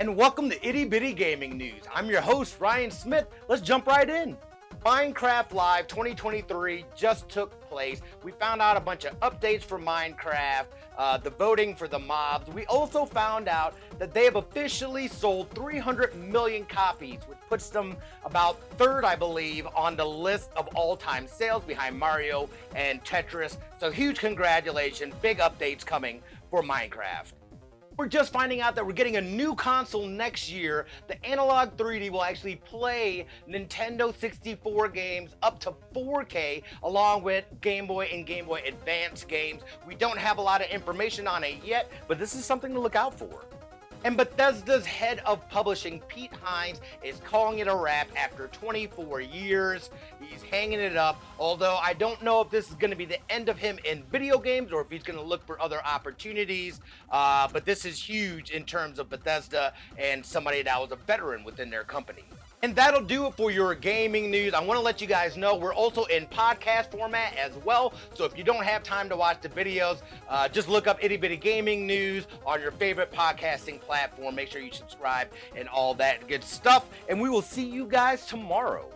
and welcome to Itty Bitty Gaming News. I'm your host, Ryan Smith. Let's jump right in. Minecraft Live 2023 just took place. We found out a bunch of updates for Minecraft, uh, the voting for the mobs. We also found out that they have officially sold 300 million copies, which puts them about third, I believe, on the list of all time sales behind Mario and Tetris. So, huge congratulations, big updates coming for Minecraft. We're just finding out that we're getting a new console next year. The Analogue 3D will actually play Nintendo 64 games up to 4K along with Game Boy and Game Boy Advance games. We don't have a lot of information on it yet, but this is something to look out for. And Bethesda's head of publishing, Pete Hines, is calling it a wrap after 24 years. He's hanging it up, although I don't know if this is going to be the end of him in video games or if he's going to look for other opportunities. Uh, but this is huge in terms of Bethesda and somebody that was a veteran within their company. And that'll do it for your gaming news. I want to let you guys know we're also in podcast format as well. So if you don't have time to watch the videos, uh, just look up Itty Bitty Gaming News on your favorite podcasting platform. Make sure you subscribe and all that good stuff. And we will see you guys tomorrow.